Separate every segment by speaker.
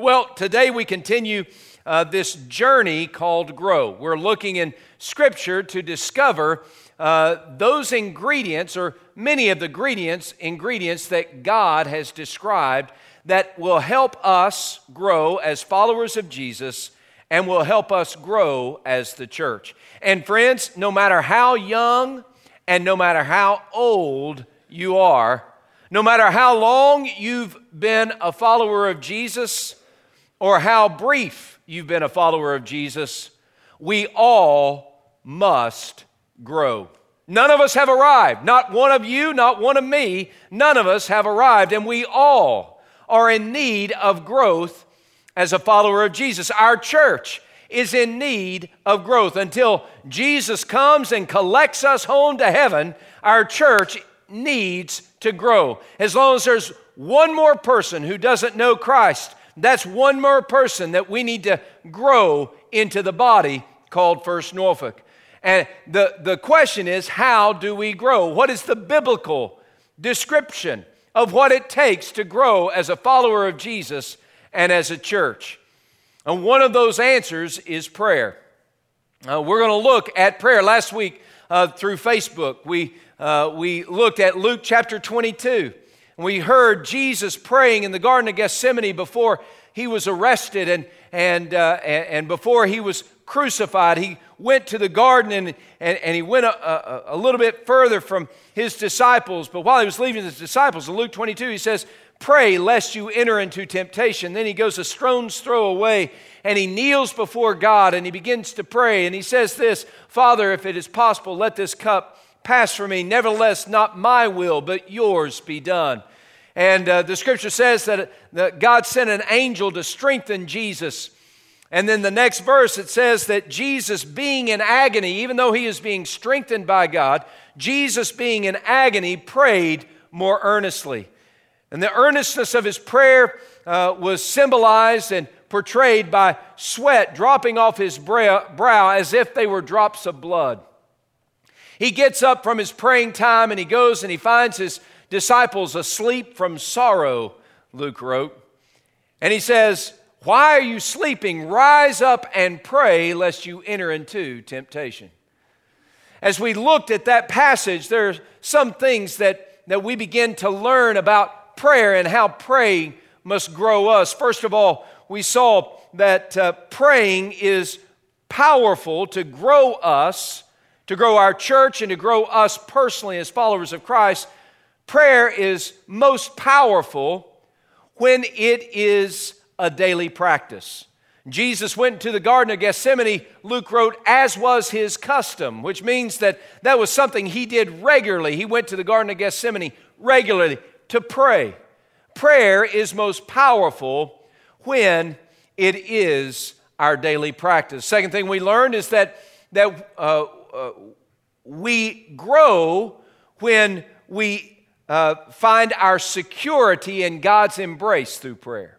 Speaker 1: Well, today we continue uh, this journey called Grow. We're looking in Scripture to discover uh, those ingredients, or many of the ingredients, ingredients that God has described that will help us grow as followers of Jesus and will help us grow as the church. And friends, no matter how young and no matter how old you are, no matter how long you've been a follower of Jesus, or how brief you've been a follower of Jesus, we all must grow. None of us have arrived. Not one of you, not one of me. None of us have arrived, and we all are in need of growth as a follower of Jesus. Our church is in need of growth. Until Jesus comes and collects us home to heaven, our church needs to grow. As long as there's one more person who doesn't know Christ, that's one more person that we need to grow into the body called First Norfolk. And the, the question is, how do we grow? What is the biblical description of what it takes to grow as a follower of Jesus and as a church? And one of those answers is prayer. Uh, we're going to look at prayer. Last week uh, through Facebook, we, uh, we looked at Luke chapter 22. We heard Jesus praying in the Garden of Gethsemane before he was arrested and, and, uh, and before he was crucified. He went to the garden and, and, and he went a, a, a, little bit further from his disciples. But while he was leaving his disciples, in Luke 22, he says, Pray lest you enter into temptation. Then he goes a stone's throw away and he kneels before God and he begins to pray. And he says, This, Father, if it is possible, let this cup pass from me. Nevertheless, not my will, but yours be done. And uh, the scripture says that, that God sent an angel to strengthen Jesus. And then the next verse, it says that Jesus, being in agony, even though he is being strengthened by God, Jesus, being in agony, prayed more earnestly. And the earnestness of his prayer uh, was symbolized and portrayed by sweat dropping off his brow as if they were drops of blood. He gets up from his praying time and he goes and he finds his disciples asleep from sorrow, Luke wrote. And he says, Why are you sleeping? Rise up and pray, lest you enter into temptation. As we looked at that passage, there are some things that, that we begin to learn about prayer and how praying must grow us. First of all, we saw that uh, praying is powerful to grow us, to grow our church, and to grow us personally as followers of Christ Prayer is most powerful when it is a daily practice. Jesus went to the Garden of Gethsemane, Luke wrote, as was his custom, which means that that was something he did regularly. He went to the Garden of Gethsemane regularly to pray. Prayer is most powerful when it is our daily practice. Second thing we learned is that, that uh, uh, we grow when we uh, find our security in God's embrace through prayer.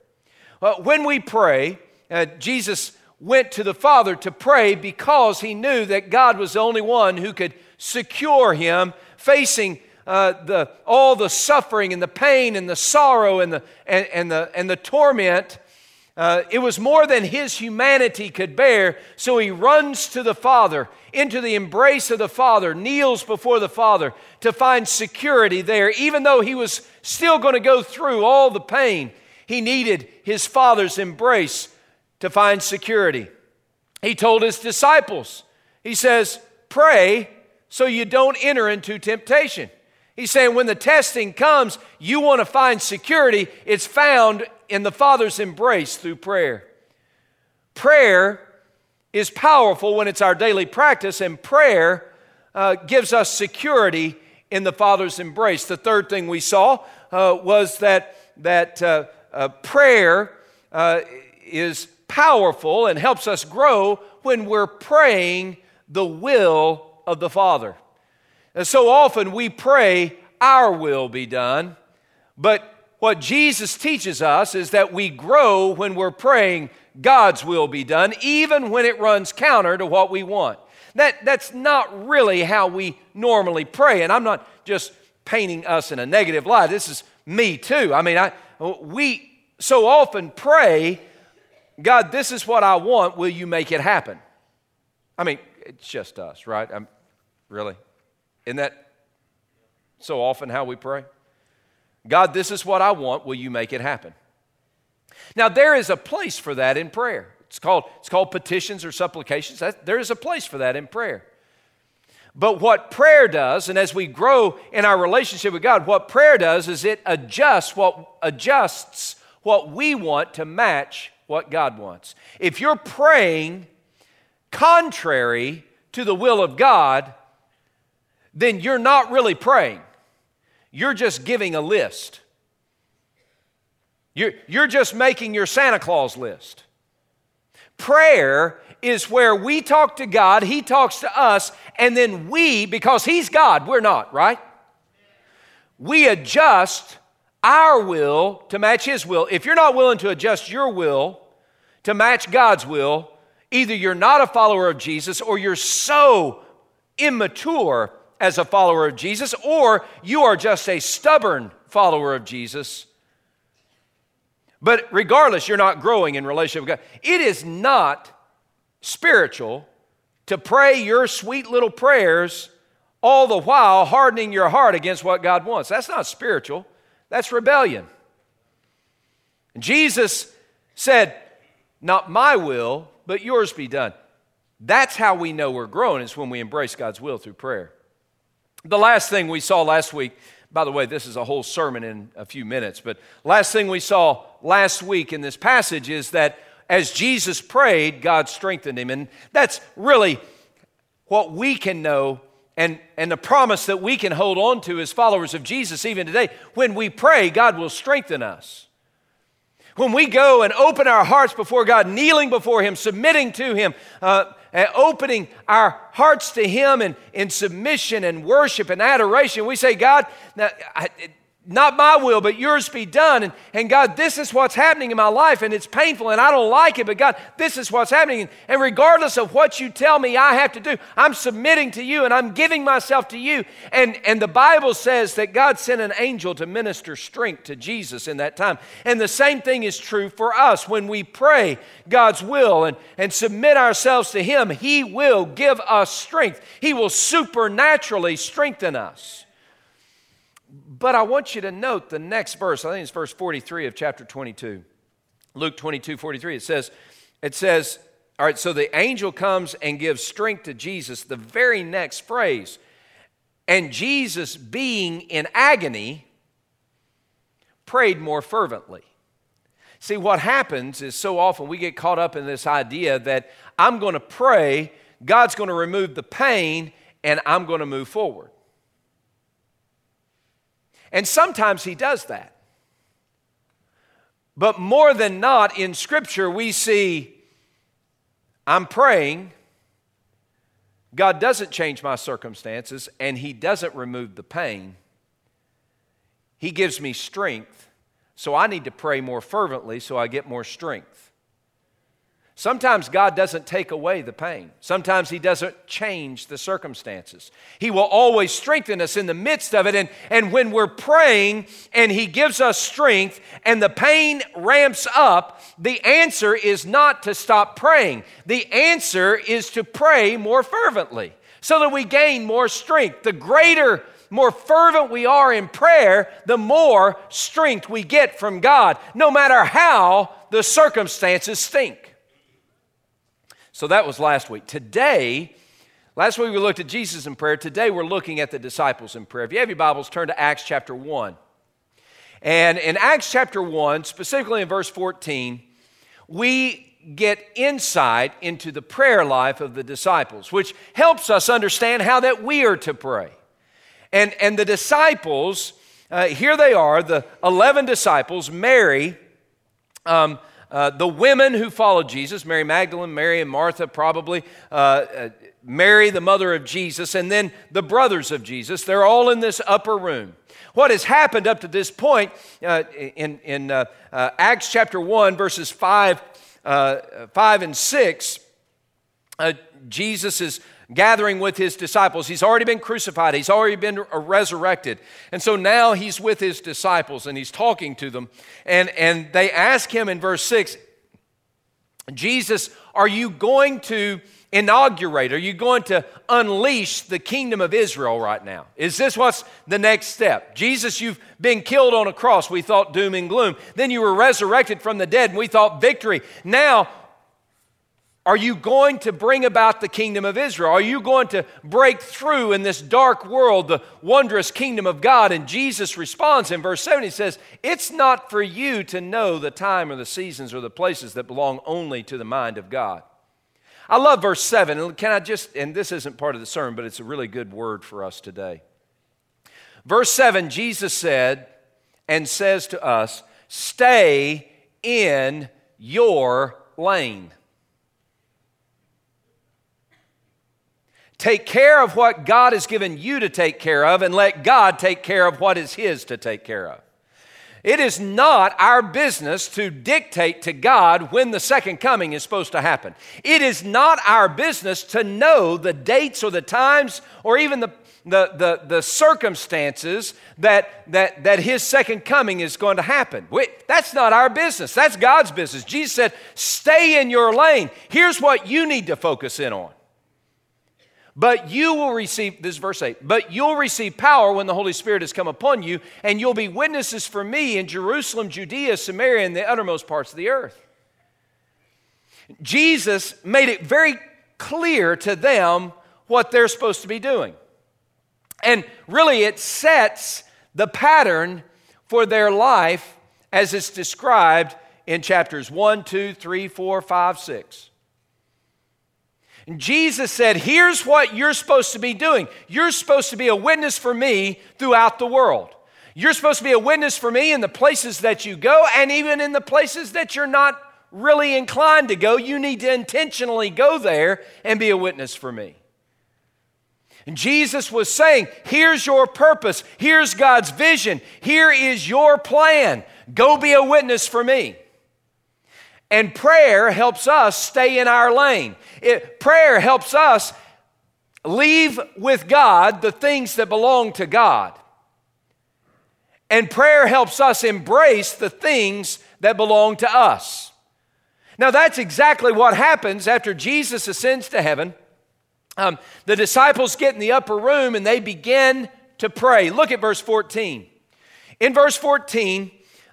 Speaker 1: Uh, when we pray, uh, Jesus went to the Father to pray because he knew that God was the only one who could secure him facing uh, the, all the suffering and the pain and the sorrow and the, and, and the, and the torment uh, it was more than his humanity could bear, so he runs to the Father, into the embrace of the Father, kneels before the Father to find security there. Even though he was still going to go through all the pain, he needed his Father's embrace to find security. He told his disciples, He says, Pray so you don't enter into temptation. He's saying when the testing comes, you want to find security. It's found in the Father's embrace through prayer. Prayer is powerful when it's our daily practice, and prayer uh, gives us security in the Father's embrace. The third thing we saw uh, was that, that uh, uh prayer uh, is powerful and helps us grow when we're praying the will of the Father. And so often we pray, Our will be done, but what Jesus teaches us is that we grow when we're praying God's will be done, even when it runs counter to what we want. That, that's not really how we normally pray. And I'm not just painting us in a negative light. This is me too. I mean, I, we so often pray God, this is what I want. Will you make it happen? I mean, it's just us, right? I'm, really? Isn't that so often how we pray? God, this is what I want. Will you make it happen? Now, there is a place for that in prayer. It's called, it's called petitions or supplications. That, there is a place for that in prayer. But what prayer does, and as we grow in our relationship with God, what prayer does is it adjusts what adjusts what we want to match what God wants. If you're praying contrary to the will of God, then you're not really praying. You're just giving a list. You're, you're just making your Santa Claus list. Prayer is where we talk to God, He talks to us, and then we, because He's God, we're not, right? We adjust our will to match His will. If you're not willing to adjust your will to match God's will, either you're not a follower of Jesus or you're so immature as a follower of Jesus, or you are just a stubborn follower of Jesus but regardless, you're not growing in relationship with God. It is not spiritual to pray your sweet little prayers all the while hardening your heart against what God wants. That's not spiritual, that's rebellion. Jesus said, Not my will, but yours be done. That's how we know we're growing, is when we embrace God's will through prayer. The last thing we saw last week by the way, this is a whole sermon in a few minutes, but last thing we saw last week in this passage is that as Jesus prayed, God strengthened him. And that's really what we can know and, and the promise that we can hold on to as followers of Jesus even today. When we pray, God will strengthen us. When we go and open our hearts before God, kneeling before Him, submitting to Him, uh, opening our hearts to Him in, in submission and worship and adoration. We say, God, now, I, not my will, but yours be done. And, and God, this is what's happening in my life, and it's painful, and I don't like it, but God, this is what's happening. And regardless of what you tell me I have to do, I'm submitting to you and I'm giving myself to you. And, and the Bible says that God sent an angel to minister strength to Jesus in that time. And the same thing is true for us. When we pray God's will and, and submit ourselves to Him, He will give us strength, He will supernaturally strengthen us. But I want you to note the next verse. I think it's verse 43 of chapter 22. Luke 22, 43. It says, it says, all right, so the angel comes and gives strength to Jesus. The very next phrase, and Jesus, being in agony, prayed more fervently. See, what happens is so often we get caught up in this idea that I'm going to pray, God's going to remove the pain, and I'm going to move forward. And sometimes he does that. But more than not, in Scripture, we see I'm praying, God doesn't change my circumstances, and He doesn't remove the pain. He gives me strength, so I need to pray more fervently so I get more strength. Sometimes God doesn't take away the pain. Sometimes He doesn't change the circumstances. He will always strengthen us in the midst of it. And, and when we're praying and He gives us strength and the pain ramps up, the answer is not to stop praying. The answer is to pray more fervently so that we gain more strength. The greater more fervent we are in prayer, the more strength we get from God, no matter how the circumstances stink. So that was last week. Today, last week we looked at Jesus in prayer. Today we're looking at the disciples in prayer. If you have your Bibles, turn to Acts chapter 1. And in Acts chapter 1, specifically in verse 14, we get insight into the prayer life of the disciples, which helps us understand how that we are to pray. And, and the disciples, uh, here they are, the 11 disciples, Mary, um, uh, the women who followed Jesus, Mary Magdalene, Mary and Martha, probably, uh, uh, Mary, the mother of Jesus, and then the brothers of Jesus, they're all in this upper room. What has happened up to this point uh, in, in uh, Acts chapter 1, verses 5, 5 and 6, Jesus is gathering with his disciples. He's already been crucified, he's already been resurrected. And so now he's with his disciples and he's talking to them. And, and they ask him in verse 6 Jesus, are you going to inaugurate? Are you going to unleash the kingdom of Israel right now? Is this what's the next step? Jesus, you've been killed on a cross. We thought doom and gloom. Then you were resurrected from the dead, and we thought victory. Now, are you going to bring about the kingdom of Israel? Are you going to break through in this dark world the wondrous kingdom of God? And Jesus responds in verse 7 He says, It's not for you to know the time or the seasons or the places that belong only to the mind of God. I love verse 7. Can I just, and this isn't part of the sermon, but it's a really good word for us today. Verse 7, Jesus said and says to us, Stay in your lane. Take care of what God has given you to take care of and let God take care of what is His to take care of. It is not our business to dictate to God when the second coming is supposed to happen. It is not our business to know the dates or the times or even the, the, the, the circumstances that, that, that His second coming is going to happen. We, that's not our business. That's God's business. Jesus said, Stay in your lane. Here's what you need to focus in on. But you will receive, this verse 8, but you'll receive power when the Holy Spirit has come upon you, and you'll be witnesses for me in Jerusalem, Judea, Samaria, and the uttermost parts of the earth. Jesus made it very clear to them what they're supposed to be doing. And really, it sets the pattern for their life as it's described in chapters 1, 2, 3, 4, 5, 6. And Jesus said, Here's what you're supposed to be doing. You're supposed to be a witness for me throughout the world. You're supposed to be a witness for me in the places that you go and even in the places that you're not really inclined to go. You need to intentionally go there and be a witness for me. And Jesus was saying, Here's your purpose. Here's God's vision. Here is your plan. Go be a witness for me. And prayer helps us stay in our lane. It, prayer helps us leave with God the things that belong to God. And prayer helps us embrace the things that belong to us. Now, that's exactly what happens after Jesus ascends to heaven. Um, the disciples get in the upper room and they begin to pray. Look at verse 14. In verse 14,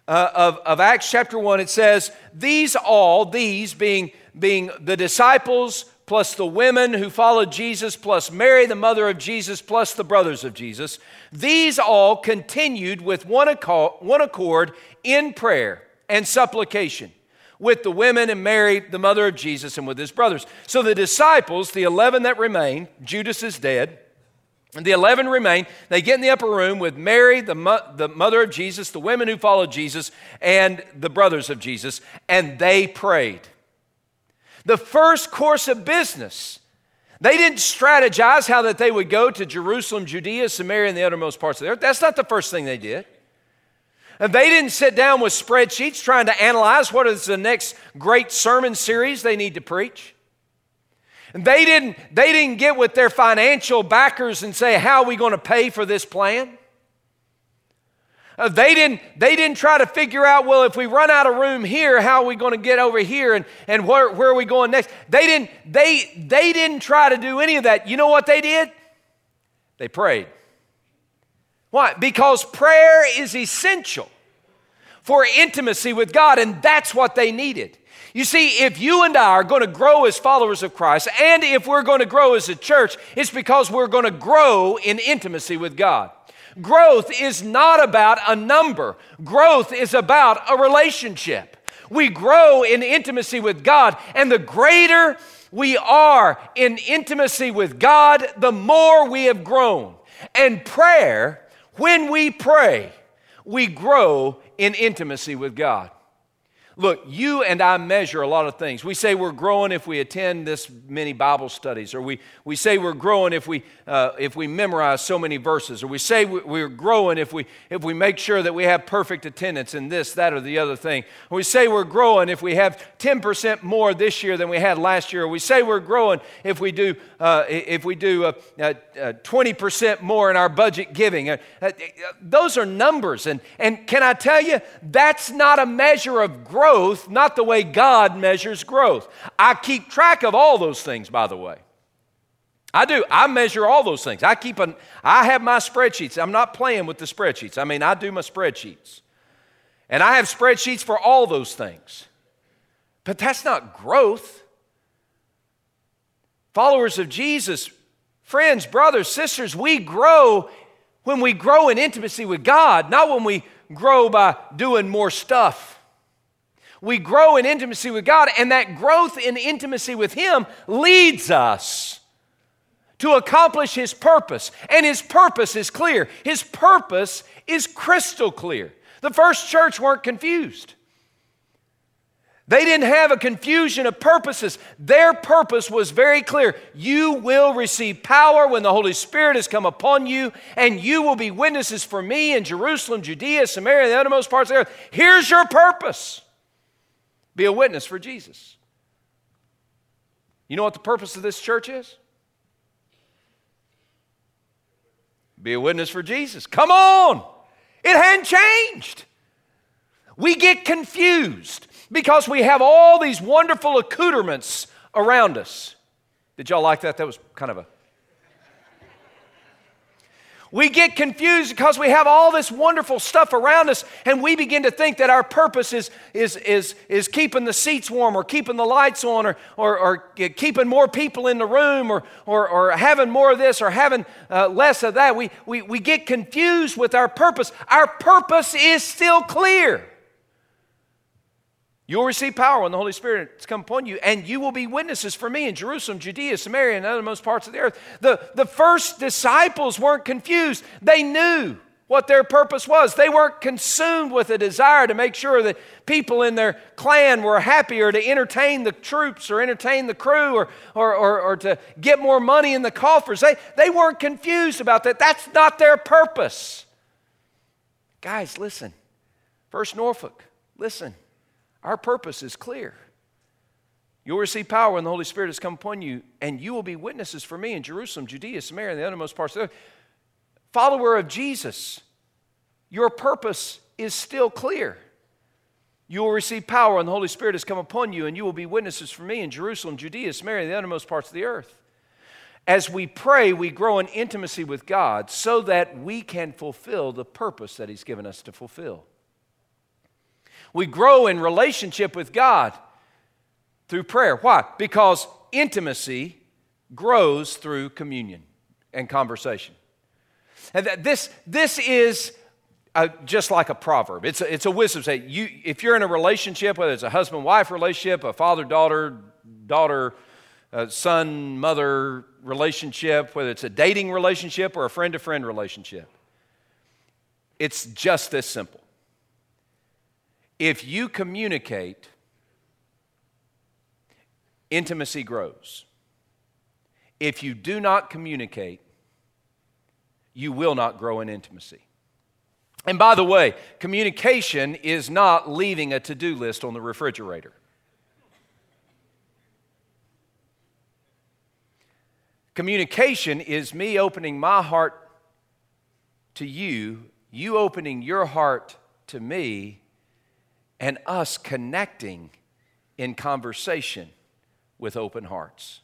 Speaker 1: uh, of, of Acts chapter 1, it says, These all, these being, being the disciples, plus the women who followed Jesus, plus Mary, the mother of Jesus, plus the brothers of Jesus, these all continued with one accord, one accord in prayer and supplication with the women and Mary, the mother of Jesus, and with his brothers. So the disciples, the 11 that remain, Judas is dead. And the 11 remain. They get in the upper room with Mary, the, mo- the mother of Jesus, the women who followed Jesus, and the brothers of Jesus, and they prayed. The first course of business, they didn't strategize how that they would go to Jerusalem, Judea, Samaria, and the uttermost parts of the earth. That's not the first thing they did. And they didn't sit down with spreadsheets trying to analyze what is the next great sermon series they need to preach. And they didn't, they didn't get with their financial backers and say, How are we going to pay for this plan? Uh, they, didn't, they didn't try to figure out, well, if we run out of room here, how are we going to get over here and, and where, where are we going next? They didn't, they, they didn't try to do any of that. You know what they did? They prayed. Why? Because prayer is essential for intimacy with God, and that's what they needed. You see, if you and I are going to grow as followers of Christ, and if we're going to grow as a church, it's because we're going to grow in intimacy with God. Growth is not about a number, growth is about a relationship. We grow in intimacy with God, and the greater we are in intimacy with God, the more we have grown. And prayer, when we pray, we grow in intimacy with God. Look, you and I measure a lot of things. We say we're growing if we attend this many Bible studies, or we, we say we're growing if we, uh, if we memorize so many verses, or we say we're growing if we, if we make sure that we have perfect attendance in this, that, or the other thing. We say we're growing if we have 10% more this year than we had last year. Or we say we're growing if we do, uh, if we do uh, 20% uh, uh, more in our budget giving. Uh, those are numbers. And, and can I tell you, that's not a measure of growth growth not the way God measures growth. I keep track of all those things, by the way. I do. I measure all those things. I keep an I have my spreadsheets. I'm not playing with the spreadsheets. I mean, I do my spreadsheets. And I have spreadsheets for all those things. But that's not growth. Followers of Jesus, friends, brothers, sisters, we grow when we grow in intimacy with God, not when we grow by doing more stuff. We grow in intimacy with God, and that growth in intimacy with Him leads us to accomplish His purpose. And His purpose is clear, His purpose is crystal clear. The first church weren't confused. They didn't have a confusion of purposes. Their purpose was very clear. You will receive power when the Holy Spirit has come upon you, and you will be witnesses for me in Jerusalem, Judea, Samaria, and the uttermost parts of the earth. Here's your purpose be a witness for Jesus. You know what the purpose of this church is? Be a witness for Jesus. Come on! It hadn't changed. We get confused because we have all these wonderful accoutrements around us. Did y'all like that? That was kind of a. We get confused because we have all this wonderful stuff around us, and we begin to think that our purpose is, is, is, is keeping the seats warm, or keeping the lights on, or, or, or keeping more people in the room, or, or, or having more of this, or having uh, less of that. We, we, we get confused with our purpose. Our purpose is still clear. You will receive power when the Holy Spirit has come upon you, and you will be witnesses for me in Jerusalem, Judea, Samaria, and othermost parts of the earth. The, the first disciples weren't confused. They knew what their purpose was. They weren't consumed with a desire to make sure that people in their clan were happy or to entertain the troops or entertain the crew or, or, or, or to get more money in the coffers. They, they weren't confused about that. That's not their purpose. Guys, listen. First Norfolk, listen. Our purpose is clear. You'll receive power when the Holy Spirit has come upon you, and you will be witnesses for me in Jerusalem, Judea, Samaria, and the uttermost parts of the earth. Follower of Jesus, your purpose is still clear. You will receive power when the Holy Spirit has come upon you, and you will be witnesses for me in Jerusalem, Judea, Samaria, and the uttermost parts of the earth. As we pray, we grow in intimacy with God so that we can fulfill the purpose that He's given us to fulfill. We grow in relationship with God through prayer. Why? Because intimacy grows through communion and conversation. And this, this is a, just like a proverb. It's a, it's a wisdom say. You, if you're in a relationship, whether it's a husband wife relationship, a father daughter, daughter, son mother relationship, whether it's a dating relationship or a friend to friend relationship, it's just this simple. If you communicate, intimacy grows. If you do not communicate, you will not grow in intimacy. And by the way, communication is not leaving a to do list on the refrigerator. Communication is me opening my heart to you, you opening your heart to me, and us connecting in conversation with open hearts.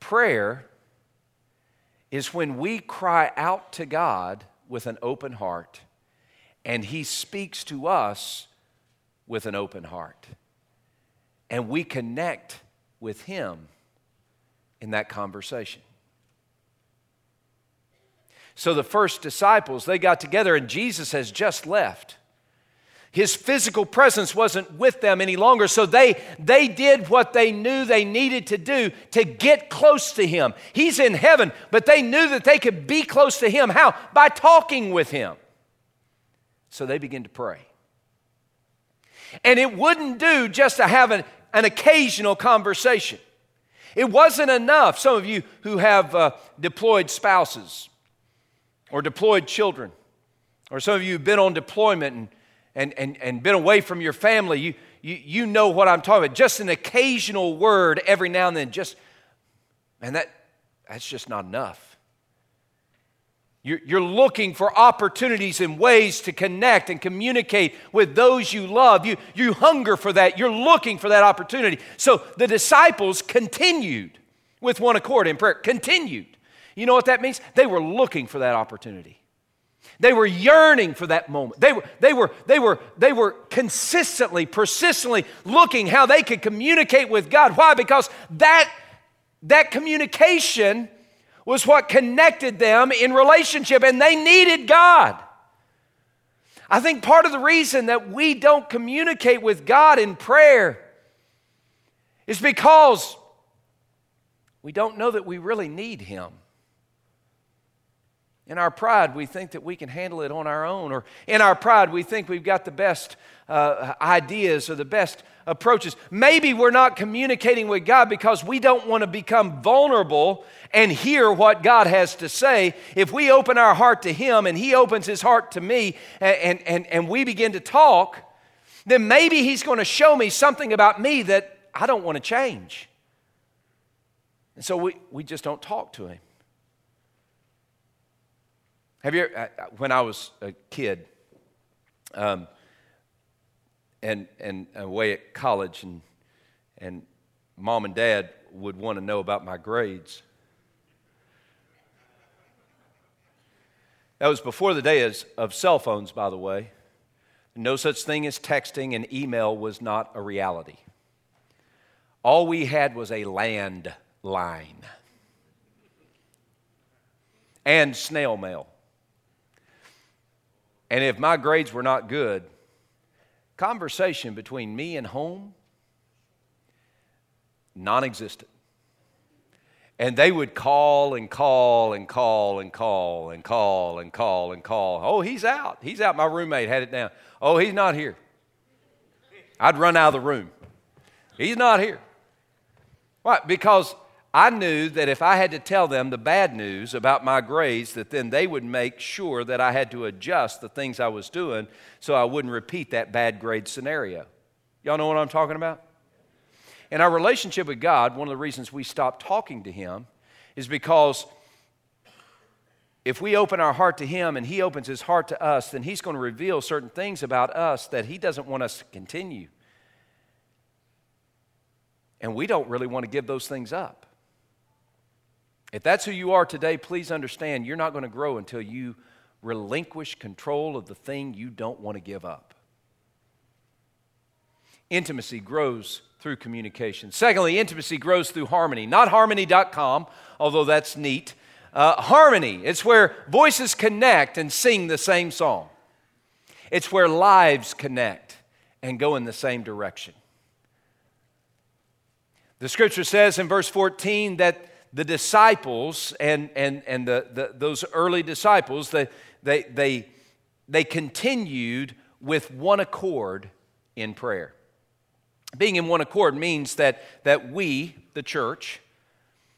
Speaker 1: Prayer is when we cry out to God with an open heart and He speaks to us with an open heart. And we connect with Him in that conversation. So the first disciples, they got together and Jesus has just left. His physical presence wasn't with them any longer, so they, they did what they knew they needed to do to get close to Him. He's in heaven, but they knew that they could be close to Him. How? By talking with Him. So they began to pray. And it wouldn't do just to have an, an occasional conversation. It wasn't enough. Some of you who have uh, deployed spouses, or deployed children, or some of you have been on deployment and, and, and, and been away from your family, you, you, you know what I'm talking about. Just an occasional word every now and then, just, man, that, that's just not enough. You're looking for opportunities and ways to connect and communicate with those you love. You, you hunger for that. You're looking for that opportunity. So the disciples continued with one accord in prayer. Continued. You know what that means? They were looking for that opportunity. They were yearning for that moment. They were, they were, they were, they were consistently, persistently looking how they could communicate with God. Why? Because that, that communication was what connected them in relationship, and they needed God. I think part of the reason that we don't communicate with God in prayer is because we don't know that we really need Him. In our pride, we think that we can handle it on our own, or in our pride, we think we've got the best uh, ideas or the best approaches. Maybe we're not communicating with God because we don't want to become vulnerable and hear what God has to say. If we open our heart to Him and He opens His heart to me and, and, and we begin to talk, then maybe He's going to show me something about me that I don't want to change. And so we, we just don't talk to Him. Have you, ever, when I was a kid, um, and, and away at college, and, and mom and dad would want to know about my grades. That was before the days of cell phones, by the way. No such thing as texting, and email was not a reality. All we had was a landline and snail mail. And if my grades were not good, Conversation between me and home, non existent. And they would call and call and call and call and call and call and call. Oh, he's out. He's out. My roommate had it down. Oh, he's not here. I'd run out of the room. He's not here. Why? Because I knew that if I had to tell them the bad news about my grades, that then they would make sure that I had to adjust the things I was doing so I wouldn't repeat that bad grade scenario. Y'all know what I'm talking about? In our relationship with God, one of the reasons we stop talking to Him is because if we open our heart to Him and He opens His heart to us, then He's going to reveal certain things about us that He doesn't want us to continue. And we don't really want to give those things up. If that's who you are today, please understand you're not going to grow until you relinquish control of the thing you don't want to give up. Intimacy grows through communication. Secondly, intimacy grows through harmony. Not harmony.com, although that's neat. Uh, harmony, it's where voices connect and sing the same song. It's where lives connect and go in the same direction. The scripture says in verse 14 that the disciples and, and, and the, the, those early disciples, they, they, they, they continued with one accord in prayer. Being in one accord means that, that we, the church,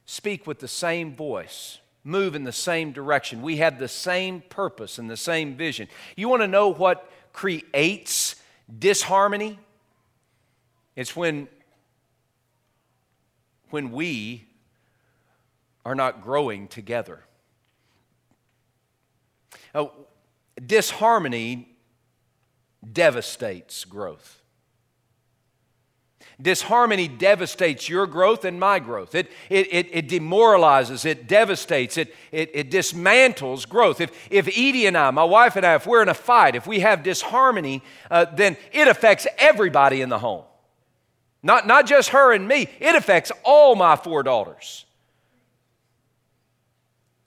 Speaker 1: speak with the same voice, move in the same direction. We have the same purpose and the same vision. You want to know what creates disharmony? It's when, when we are not growing together. Now, disharmony devastates growth. Disharmony devastates your growth and my growth. It, it, it, it demoralizes, it devastates, it, it, it dismantles growth. If, if Edie and I, my wife and I, if we're in a fight, if we have disharmony, uh, then it affects everybody in the home. Not, not just her and me, it affects all my four daughters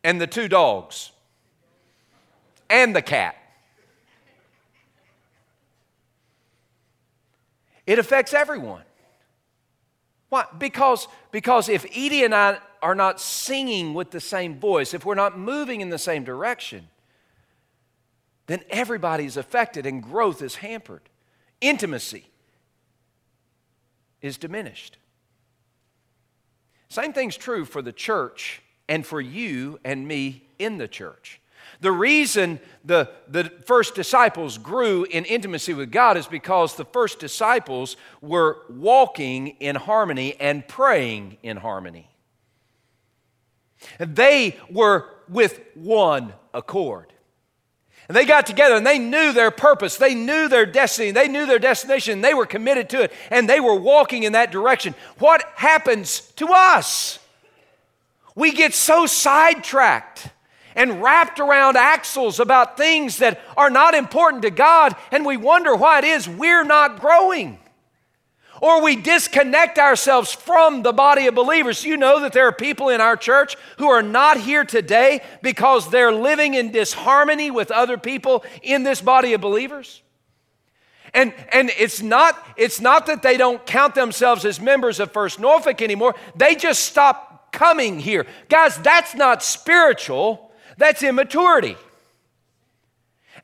Speaker 1: and the two dogs and the cat. It affects everyone. Why? Because, because if Edie and I are not singing with the same voice, if we're not moving in the same direction, then everybody's affected and growth is hampered. Intimacy is diminished. Same thing's true for the church and for you and me in the church. The reason the, the first disciples grew in intimacy with God is because the first disciples were walking in harmony and praying in harmony. And they were with one accord. And they got together and they knew their purpose. They knew their destiny. They knew their destination. They were committed to it and they were walking in that direction. What happens to us? We get so sidetracked and wrapped around axles about things that are not important to God, and we wonder why it is we're not growing or we disconnect ourselves from the body of believers. You know that there are people in our church who are not here today because they're living in disharmony with other people in this body of believers. And, and it's, not, it's not that they don't count themselves as members of First Norfolk anymore, they just stop coming here. Guys, that's not spiritual, that's immaturity.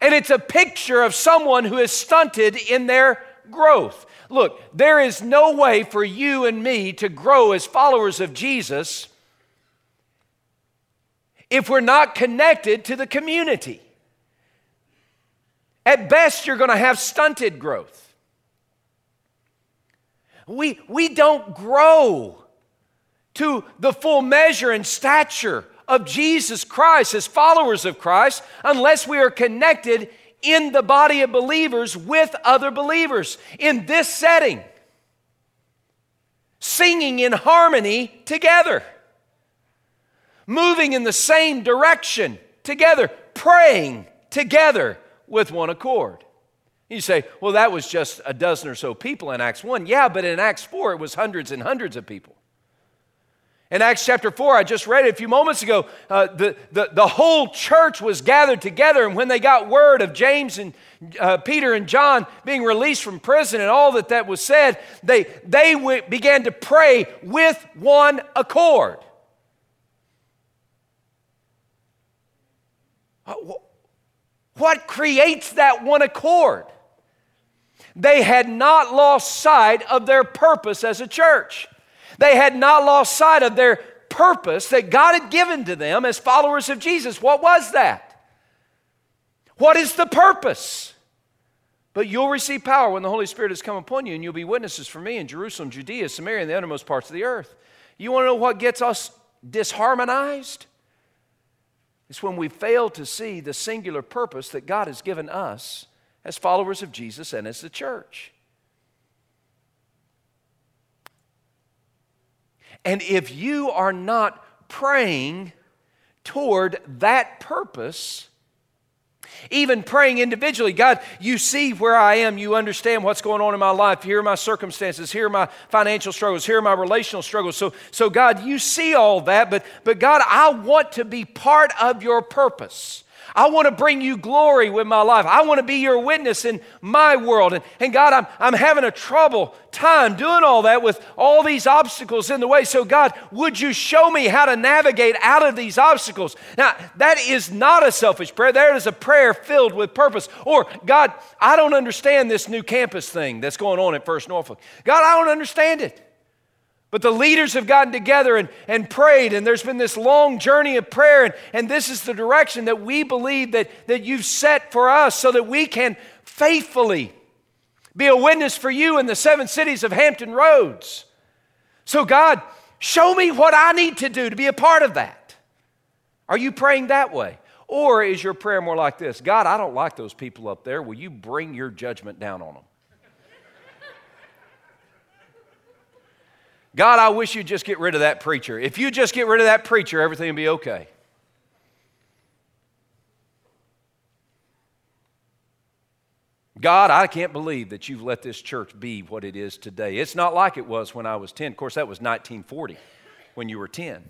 Speaker 1: And it's a picture of someone who is stunted in their growth. Look, there is no way for you and me to grow as followers of Jesus if we're not connected to the community. At best, you're going to have stunted growth. We, we don't grow to the full measure and stature of Jesus Christ as followers of Christ unless we are connected in the body of believers with other believers in this setting, singing in harmony together, moving in the same direction together, praying together with one accord. You say, well, that was just a dozen or so people in Acts 1. Yeah, but in Acts 4, it was hundreds and hundreds of people. In Acts chapter 4, I just read it a few moments ago, uh, the, the, the whole church was gathered together, and when they got word of James and uh, Peter and John being released from prison and all that that was said, they, they w- began to pray with one accord. Uh, what creates that one accord? They had not lost sight of their purpose as a church. They had not lost sight of their purpose that God had given to them as followers of Jesus. What was that? What is the purpose? But you'll receive power when the Holy Spirit has come upon you, and you'll be witnesses for me in Jerusalem, Judea, Samaria, and the uttermost parts of the earth. You want to know what gets us disharmonized? It's when we fail to see the singular purpose that God has given us as followers of Jesus and as the church. And if you are not praying toward that purpose, even praying individually, God, you see where I am. You understand what's going on in my life. Here are my circumstances. Here are my financial struggles. Here are my relational struggles. So, so God, you see all that, but, but God, I want to be part of your purpose. I want to bring you glory with my life. I want to be your witness in my world. And, and God, I'm, I'm having a trouble time doing all that with all these obstacles in the way. So, God, would you show me how to navigate out of these obstacles? Now, that is not a selfish prayer. That is a prayer filled with purpose. Or, God, I don't understand this new campus thing that's going on at First Norfolk. God, I don't understand it. But the leaders have gotten together and, and prayed, and there's been this long journey of prayer, and, and this is the direction that we believe that, that you've set for us so that we can faithfully be a witness for you in the seven cities of Hampton Roads. So, God, show me what I need to do to be a part of that. Are you praying that way? Or is your prayer more like this God, I don't like those people up there. Will you bring your judgment down on them? God, I wish you'd just get rid of that preacher. If you just get rid of that preacher, everything will be okay. God, I can't believe that you've let this church be what it is today. It's not like it was when I was 10. Of course, that was 1940 when you were 10.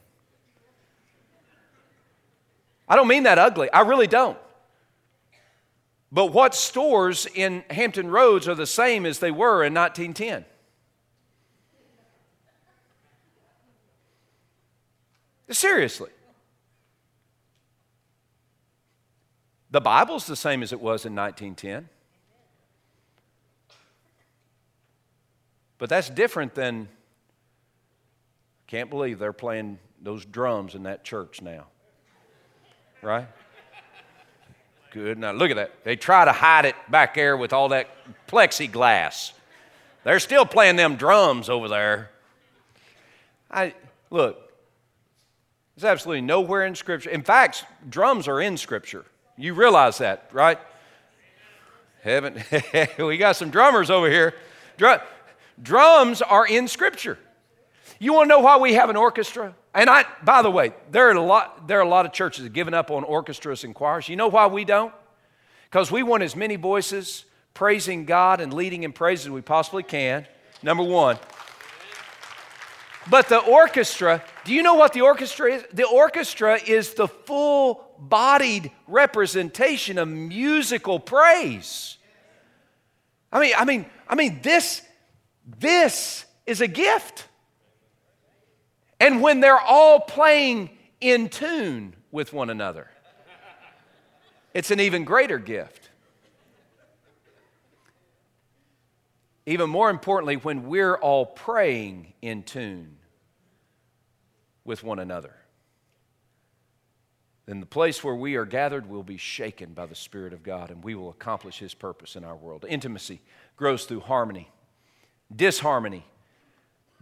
Speaker 1: I don't mean that ugly. I really don't. But what stores in Hampton Roads are the same as they were in 1910? Seriously. The Bible's the same as it was in 1910. But that's different than, can't believe they're playing those drums in that church now. Right? Good. Now look at that. They try to hide it back there with all that plexiglass. They're still playing them drums over there. I look, It's absolutely nowhere in Scripture. In fact, drums are in Scripture. You realize that, right? Heaven, we got some drummers over here. Dr- drums are in Scripture. You want to know why we have an orchestra? And I, by the way, there are a lot, there are a lot of churches that given up on orchestras and choirs. You know why we don't? Because we want as many voices praising God and leading in praise as we possibly can. Number one. But the orchestra, do you know what the orchestra is? The orchestra is the full bodied representation of musical praise. I mean, I mean, I mean, this, this is a gift. And when they're all playing in tune with one another, it's an even greater gift. Even more importantly, when we're all praying in tune with one another, then the place where we are gathered will be shaken by the Spirit of God and we will accomplish His purpose in our world. Intimacy grows through harmony, disharmony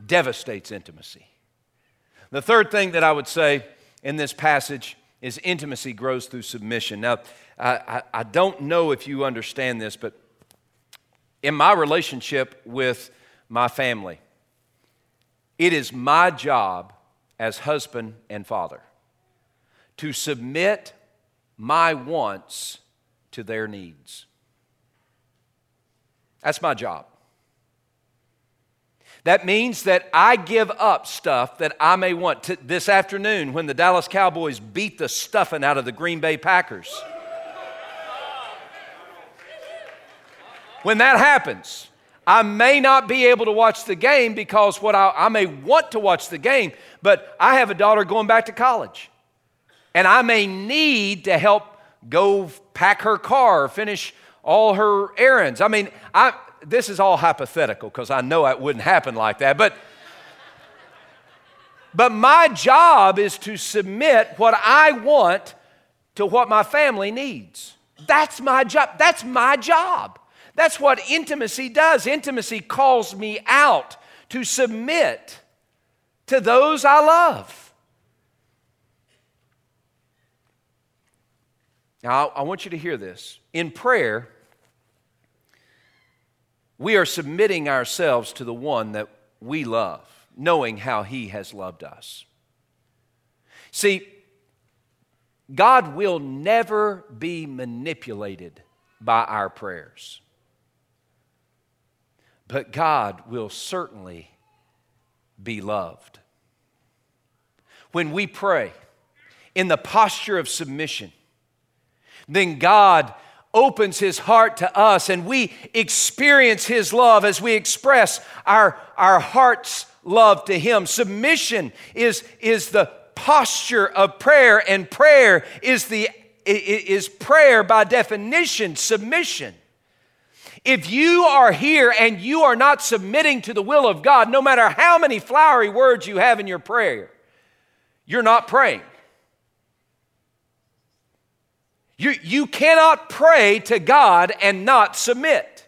Speaker 1: devastates intimacy. The third thing that I would say in this passage is intimacy grows through submission. Now, I, I, I don't know if you understand this, but in my relationship with my family, it is my job as husband and father to submit my wants to their needs. That's my job. That means that I give up stuff that I may want. To, this afternoon, when the Dallas Cowboys beat the stuffing out of the Green Bay Packers, When that happens, I may not be able to watch the game because what I, I, may want to watch the game, but I have a daughter going back to college. And I may need to help go pack her car, finish all her errands. I mean, I, this is all hypothetical because I know it wouldn't happen like that, but but my job is to submit what I want to what my family needs. That's my job. That's my job. That's what intimacy does. Intimacy calls me out to submit to those I love. Now, I want you to hear this. In prayer, we are submitting ourselves to the one that we love, knowing how he has loved us. See, God will never be manipulated by our prayers. But God will certainly be loved. When we pray in the posture of submission, then God opens his heart to us and we experience his love as we express our, our heart's love to him. Submission is, is the posture of prayer, and prayer is, the, is prayer by definition, submission. If you are here and you are not submitting to the will of God, no matter how many flowery words you have in your prayer, you're not praying. You, you cannot pray to God and not submit.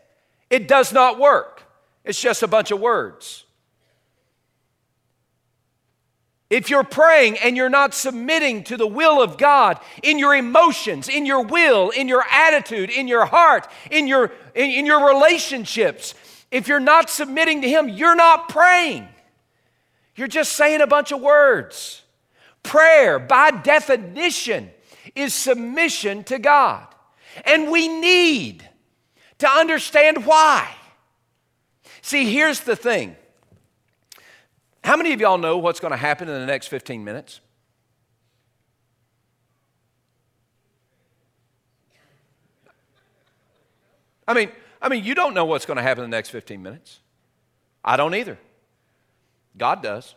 Speaker 1: It does not work. It's just a bunch of words. If you're praying and you're not submitting to the will of God in your emotions, in your will, in your attitude, in your heart, in your, in, in your relationships, if you're not submitting to Him, you're not praying. You're just saying a bunch of words. Prayer, by definition, is submission to God. And we need to understand why. See, here's the thing how many of y'all know what's going to happen in the next 15 minutes? I mean, I mean, you don't know what's going to happen in the next 15 minutes. I don't either. God does.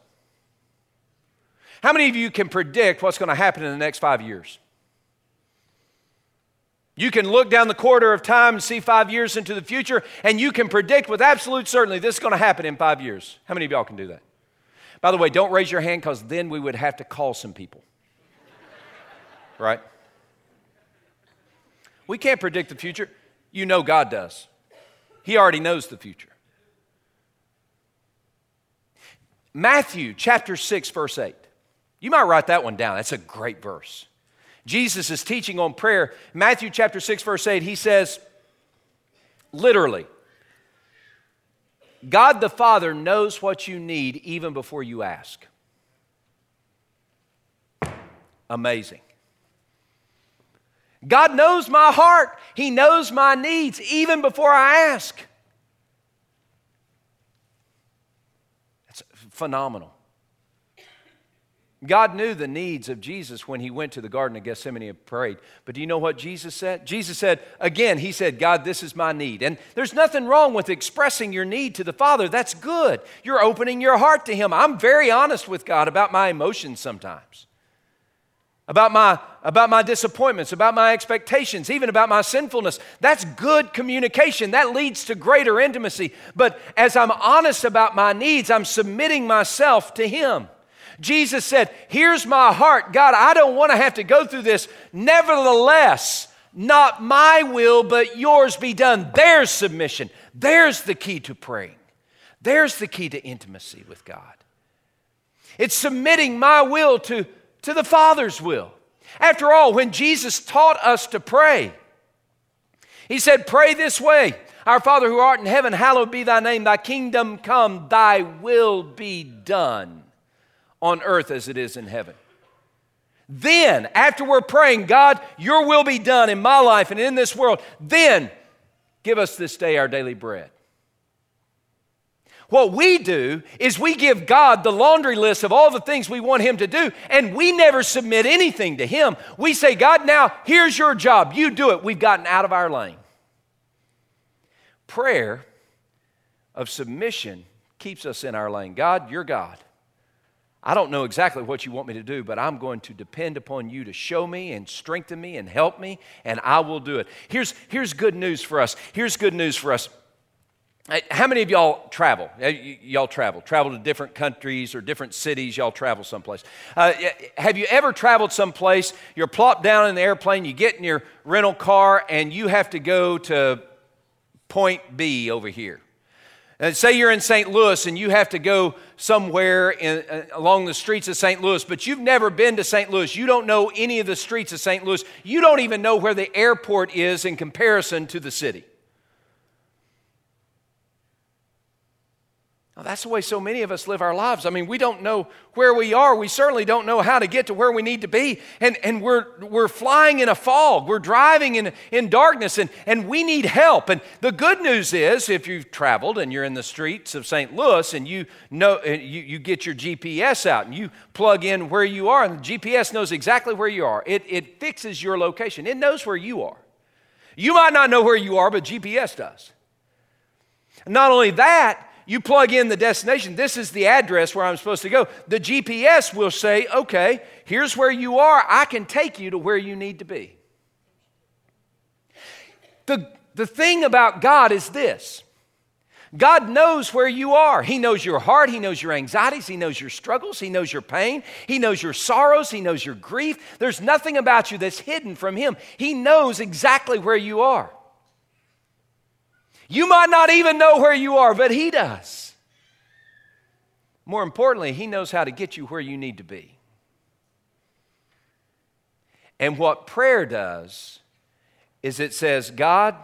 Speaker 1: How many of you can predict what's going to happen in the next five years? You can look down the corridor of time and see five years into the future, and you can predict with absolute certainty this is going to happen in five years. How many of y'all can do that? By the way, don't raise your hand because then we would have to call some people. right? We can't predict the future. You know God does, He already knows the future. Matthew chapter 6, verse 8. You might write that one down. That's a great verse. Jesus is teaching on prayer. Matthew chapter 6, verse 8, he says, literally, God the Father knows what you need even before you ask. Amazing. God knows my heart. He knows my needs even before I ask. That's phenomenal. God knew the needs of Jesus when he went to the Garden of Gethsemane and prayed. But do you know what Jesus said? Jesus said, again, he said, God, this is my need. And there's nothing wrong with expressing your need to the Father. That's good. You're opening your heart to him. I'm very honest with God about my emotions sometimes, about my, about my disappointments, about my expectations, even about my sinfulness. That's good communication. That leads to greater intimacy. But as I'm honest about my needs, I'm submitting myself to him. Jesus said, Here's my heart. God, I don't want to have to go through this. Nevertheless, not my will, but yours be done. There's submission. There's the key to praying. There's the key to intimacy with God. It's submitting my will to, to the Father's will. After all, when Jesus taught us to pray, He said, Pray this way Our Father who art in heaven, hallowed be thy name. Thy kingdom come, thy will be done on earth as it is in heaven. Then, after we're praying, God, your will be done in my life and in this world, then give us this day our daily bread. What we do is we give God the laundry list of all the things we want Him to do, and we never submit anything to Him. We say, God, now here's your job. You do it. We've gotten out of our lane. Prayer of submission keeps us in our lane. God, you're God. I don't know exactly what you want me to do, but I'm going to depend upon you to show me and strengthen me and help me, and I will do it. Here's, here's good news for us. Here's good news for us. How many of y'all travel? Y'all travel, travel to different countries or different cities. Y'all travel someplace. Uh, have you ever traveled someplace? You're plopped down in the airplane, you get in your rental car, and you have to go to point B over here. And say you're in St. Louis and you have to go somewhere in, uh, along the streets of St. Louis, but you've never been to St. Louis. You don't know any of the streets of St. Louis. You don't even know where the airport is in comparison to the city. That's the way so many of us live our lives. I mean, we don't know where we are. We certainly don't know how to get to where we need to be. And, and we're, we're flying in a fog. We're driving in, in darkness, and, and we need help. And the good news is, if you've traveled and you're in the streets of St. Louis and you, know, you, you get your GPS out and you plug in where you are, and the GPS knows exactly where you are, it, it fixes your location, it knows where you are. You might not know where you are, but GPS does. Not only that, you plug in the destination, this is the address where I'm supposed to go. The GPS will say, okay, here's where you are. I can take you to where you need to be. The, the thing about God is this God knows where you are. He knows your heart. He knows your anxieties. He knows your struggles. He knows your pain. He knows your sorrows. He knows your grief. There's nothing about you that's hidden from Him. He knows exactly where you are. You might not even know where you are, but He does. More importantly, He knows how to get you where you need to be. And what prayer does is it says, God,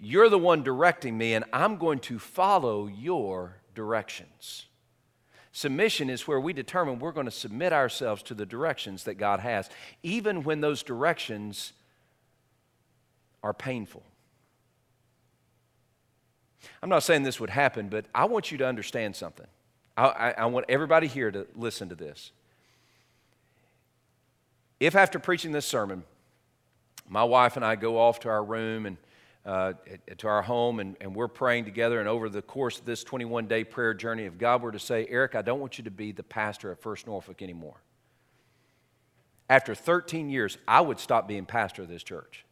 Speaker 1: you're the one directing me, and I'm going to follow your directions. Submission is where we determine we're going to submit ourselves to the directions that God has, even when those directions are painful. I'm not saying this would happen, but I want you to understand something. I, I, I, want everybody here to listen to this. If after preaching this sermon, my wife and I go off to our room and uh, to our home and, and we're praying together, and over the course of this 21 day prayer journey, if God were to say, Eric, I don't want you to be the pastor at First Norfolk anymore. After 13 years, I would stop being pastor of this church.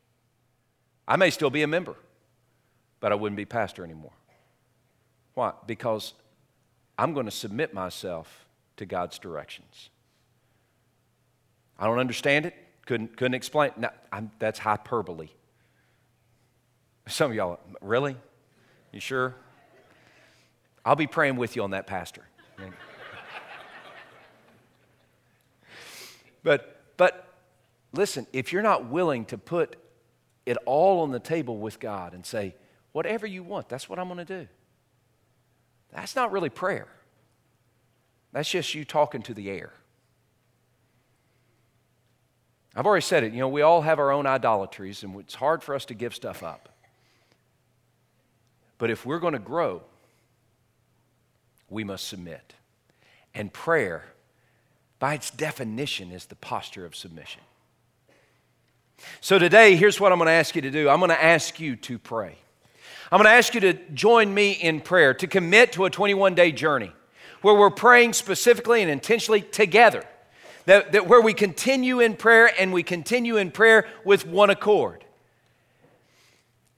Speaker 1: I may still be a member but I wouldn't be pastor anymore. Why? Because I'm going to submit myself to God's directions. I don't understand it. Couldn't, couldn't explain. That's hyperbole. Some of y'all, really? You sure? I'll be praying with you on that, Pastor. But, but listen, if you're not willing to put it all on the table with God and say, whatever you want, that's what I'm going to do, that's not really prayer. That's just you talking to the air. I've already said it. You know, we all have our own idolatries, and it's hard for us to give stuff up. But if we're going to grow, we must submit. And prayer, by its definition, is the posture of submission. So today, here's what I'm going to ask you to do I'm going to ask you to pray. I'm going to ask you to join me in prayer, to commit to a 21 day journey where we're praying specifically and intentionally together. That, that where we continue in prayer and we continue in prayer with one accord.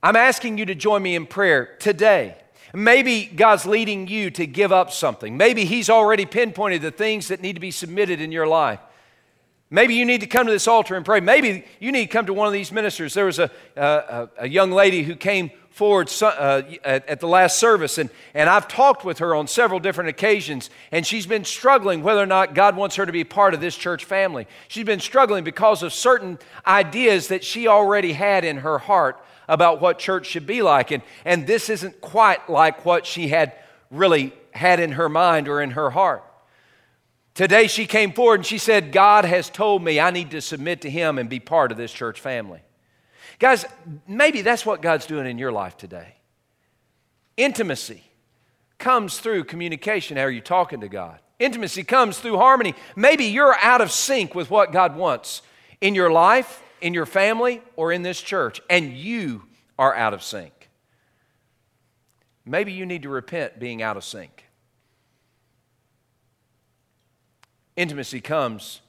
Speaker 1: I'm asking you to join me in prayer today. Maybe God's leading you to give up something. Maybe He's already pinpointed the things that need to be submitted in your life. Maybe you need to come to this altar and pray. Maybe you need to come to one of these ministers. There was a, a, a young lady who came forward uh, at, at the last service, and, and I've talked with her on several different occasions, and she's been struggling whether or not God wants her to be part of this church family. She's been struggling because of certain ideas that she already had in her heart about what church should be like, and, and this isn't quite like what she had really had in her mind or in her heart. Today she came forward and she said, God has told me I need to submit to Him and be part of this church family. Guys, maybe that's what God's doing in your life today. Intimacy comes through communication. How are you talking to God? Intimacy comes through harmony. Maybe you're out of sync with what God wants in your life, in your family, or in this church, and you are out of sync. Maybe you need to repent being out of sync. Intimacy comes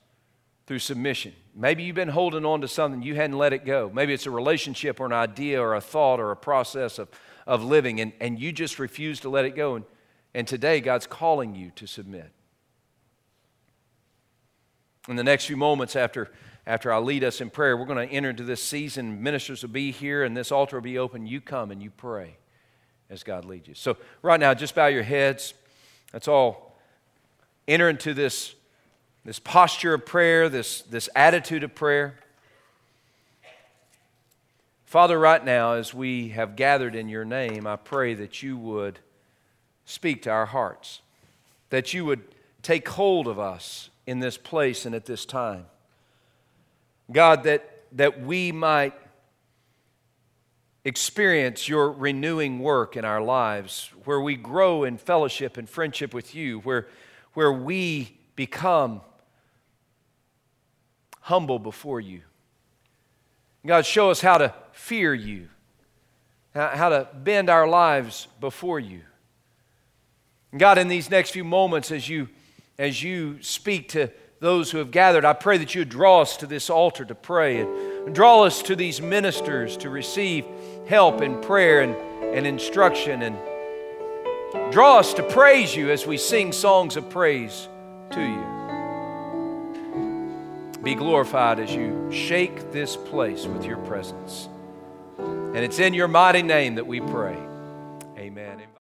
Speaker 1: through submission. Maybe you've been holding on to something, you hadn't let it go. Maybe it's a relationship or an idea or a thought or a process of, of living, and, and you just refuse to let it go. And, and today, God's calling you to submit. In the next few moments after, after I lead us in prayer, we're going to enter into this season. Ministers will be here, and this altar will be open. You come and you pray as God leads you. So, right now, just bow your heads. That's all. Enter into this this posture of prayer, this, this attitude of prayer. Father, right now, as we have gathered in your name, I pray that you would speak to our hearts, that you would take hold of us in this place and at this time. God, that, that we might experience your renewing work in our lives, where we grow in fellowship and friendship with you, where, where we become humble before you. God, show us how to fear you, how to bend our lives before you. God, in these next few moments, as you, as you speak to those who have gathered, I pray that you draw us to this altar to pray and draw us to these ministers to receive help and prayer and, and instruction and draw us to praise you as we sing songs of praise to you. Be glorified as you shake this place with your presence. And it's in your mighty name that we pray. Amen.